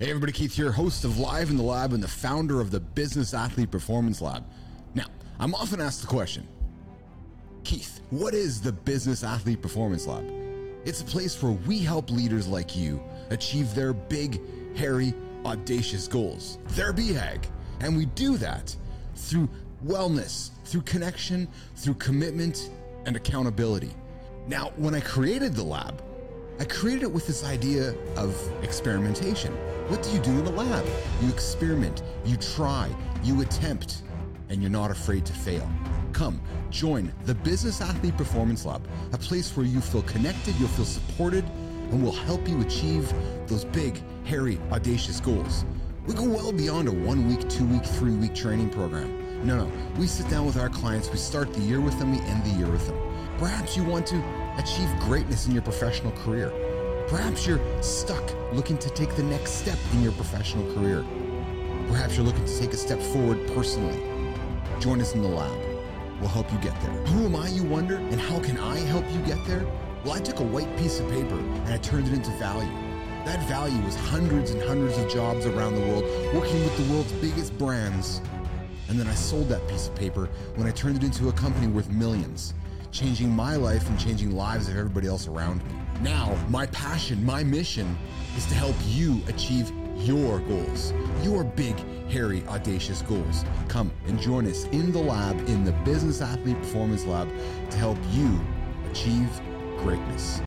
Hey everybody, Keith here, host of Live in the Lab and the founder of the Business Athlete Performance Lab. Now, I'm often asked the question, Keith, what is the Business Athlete Performance Lab? It's a place where we help leaders like you achieve their big, hairy, audacious goals, their BHAG. And we do that through wellness, through connection, through commitment, and accountability. Now, when I created the lab, I created it with this idea of experimentation. What do you do in the lab? You experiment, you try, you attempt, and you're not afraid to fail. Come, join the Business Athlete Performance Lab, a place where you feel connected, you'll feel supported, and we'll help you achieve those big, hairy, audacious goals. We go well beyond a one week, two week, three week training program. No, no, we sit down with our clients, we start the year with them, we end the year with them. Perhaps you want to achieve greatness in your professional career. Perhaps you're stuck looking to take the next step in your professional career. Perhaps you're looking to take a step forward personally. Join us in the lab. We'll help you get there. Who am I, you wonder? And how can I help you get there? Well, I took a white piece of paper and I turned it into value. That value was hundreds and hundreds of jobs around the world, working with the world's biggest brands. And then I sold that piece of paper when I turned it into a company worth millions changing my life and changing lives of everybody else around me. Now, my passion, my mission is to help you achieve your goals, your big, hairy, audacious goals. Come and join us in the lab, in the Business Athlete Performance Lab, to help you achieve greatness.